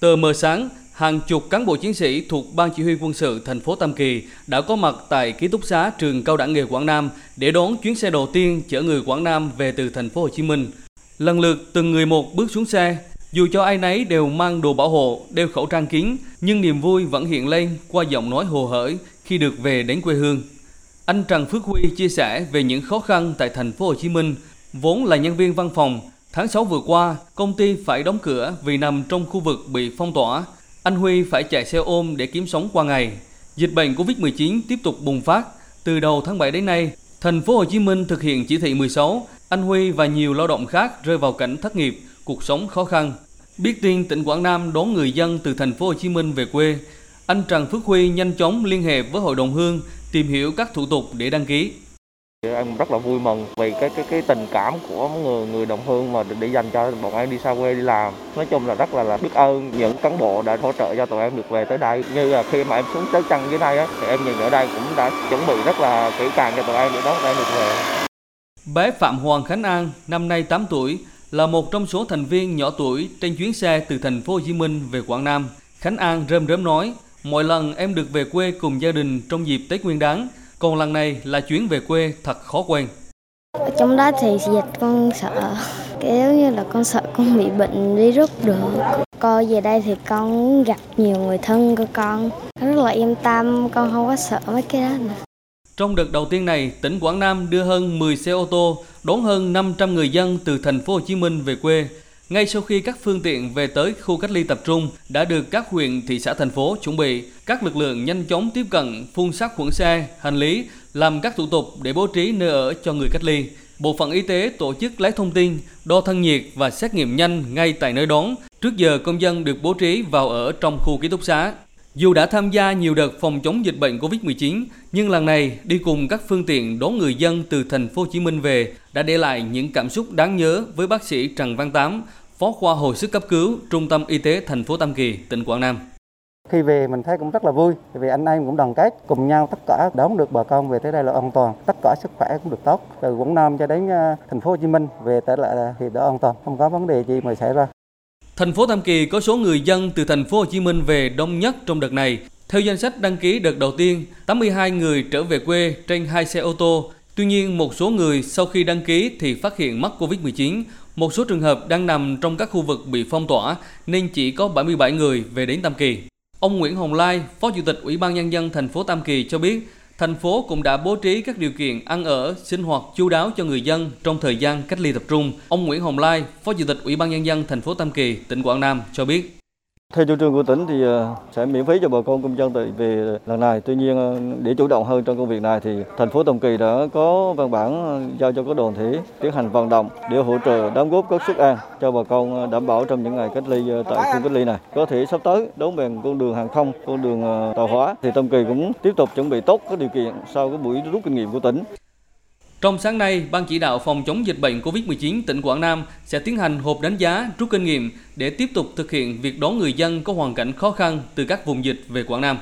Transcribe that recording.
Tờ mờ sáng, hàng chục cán bộ chiến sĩ thuộc Ban Chỉ huy quân sự thành phố Tam Kỳ đã có mặt tại ký túc xá trường Cao đẳng nghề Quảng Nam để đón chuyến xe đầu tiên chở người Quảng Nam về từ thành phố Hồ Chí Minh. Lần lượt từng người một bước xuống xe, dù cho ai nấy đều mang đồ bảo hộ, đeo khẩu trang kín, nhưng niềm vui vẫn hiện lên qua giọng nói hồ hởi khi được về đến quê hương. Anh Trần Phước Huy chia sẻ về những khó khăn tại thành phố Hồ Chí Minh, vốn là nhân viên văn phòng Tháng 6 vừa qua, công ty phải đóng cửa vì nằm trong khu vực bị phong tỏa. Anh Huy phải chạy xe ôm để kiếm sống qua ngày. Dịch bệnh Covid-19 tiếp tục bùng phát. Từ đầu tháng 7 đến nay, thành phố Hồ Chí Minh thực hiện chỉ thị 16, anh Huy và nhiều lao động khác rơi vào cảnh thất nghiệp, cuộc sống khó khăn. Biết tin tỉnh Quảng Nam đón người dân từ thành phố Hồ Chí Minh về quê, anh Trần Phước Huy nhanh chóng liên hệ với Hội đồng Hương tìm hiểu các thủ tục để đăng ký. Em rất là vui mừng vì cái cái cái tình cảm của người người đồng hương mà để dành cho bọn em đi xa quê đi làm. Nói chung là rất là, là biết ơn những cán bộ đã hỗ trợ cho tụi em được về tới đây. Như là khi mà em xuống tới chân dưới đây á, thì em nhìn ở đây cũng đã chuẩn bị rất là kỹ càng cho tụi em để đón tụi em được về. Bé Phạm Hoàng Khánh An, năm nay 8 tuổi, là một trong số thành viên nhỏ tuổi trên chuyến xe từ thành phố Hồ Chí Minh về Quảng Nam. Khánh An rơm rớm nói, mỗi lần em được về quê cùng gia đình trong dịp Tết Nguyên đán, còn lần này là chuyến về quê thật khó quen. Ở trong đó thì dịch con sợ, kiểu như là con sợ con bị bệnh virus được. Con về đây thì con gặp nhiều người thân của con, rất là yên tâm, con không có sợ mấy cái đó nữa. Trong đợt đầu tiên này, tỉnh Quảng Nam đưa hơn 10 xe ô tô đón hơn 500 người dân từ thành phố Hồ Chí Minh về quê ngay sau khi các phương tiện về tới khu cách ly tập trung đã được các huyện, thị xã, thành phố chuẩn bị, các lực lượng nhanh chóng tiếp cận, phun sát khuẩn xe, hành lý, làm các thủ tục để bố trí nơi ở cho người cách ly. Bộ phận y tế tổ chức lấy thông tin, đo thân nhiệt và xét nghiệm nhanh ngay tại nơi đón. Trước giờ công dân được bố trí vào ở trong khu ký túc xá. Dù đã tham gia nhiều đợt phòng chống dịch bệnh Covid-19, nhưng lần này đi cùng các phương tiện đón người dân từ thành phố Hồ Chí Minh về đã để lại những cảm xúc đáng nhớ với bác sĩ Trần Văn Tám, Phó khoa hồi sức cấp cứu, Trung tâm Y tế thành phố Tam Kỳ, tỉnh Quảng Nam. Khi về mình thấy cũng rất là vui vì anh em cũng đoàn kết cùng nhau tất cả đón được bà con về tới đây là an toàn, tất cả sức khỏe cũng được tốt. Từ Quảng Nam cho đến ờ, thành phố Hồ Chí Minh về tới lại thì đã an toàn, không có vấn đề gì mà xảy ra. Thành phố Tam Kỳ có số người dân từ thành phố Hồ Chí Minh về đông nhất trong đợt này. Theo danh sách đăng ký đợt đầu tiên, 82 người trở về quê trên hai xe ô tô. Tuy nhiên, một số người sau khi đăng ký thì phát hiện mắc Covid-19. Một số trường hợp đang nằm trong các khu vực bị phong tỏa nên chỉ có 77 người về đến Tam Kỳ. Ông Nguyễn Hồng Lai, Phó Chủ tịch Ủy ban Nhân dân thành phố Tam Kỳ cho biết, thành phố cũng đã bố trí các điều kiện ăn ở, sinh hoạt chu đáo cho người dân trong thời gian cách ly tập trung. Ông Nguyễn Hồng Lai, Phó Chủ tịch Ủy ban Nhân dân thành phố Tam Kỳ, tỉnh Quảng Nam cho biết. Theo chủ trương của tỉnh thì ờ, sẽ miễn phí cho bà con công dân về lần này. Tuy nhiên ờ, để chủ động hơn trong công việc này thì thành phố Đồng Kỳ đã có văn bản ờ, giao cho các đoàn thể tiến hành vận động để hỗ trợ đóng góp các suất ăn cho bà con đảm bảo trong những ngày cách ly tại khu cách ly này. Có thể sắp tới đón bằng con đường hàng không, con đường tàu hóa thì Đồng Kỳ cũng tiếp tục chuẩn bị tốt các điều kiện sau cái buổi rút kinh nghiệm của tỉnh. Trong sáng nay, Ban chỉ đạo phòng chống dịch bệnh COVID-19 tỉnh Quảng Nam sẽ tiến hành họp đánh giá, rút kinh nghiệm để tiếp tục thực hiện việc đón người dân có hoàn cảnh khó khăn từ các vùng dịch về Quảng Nam.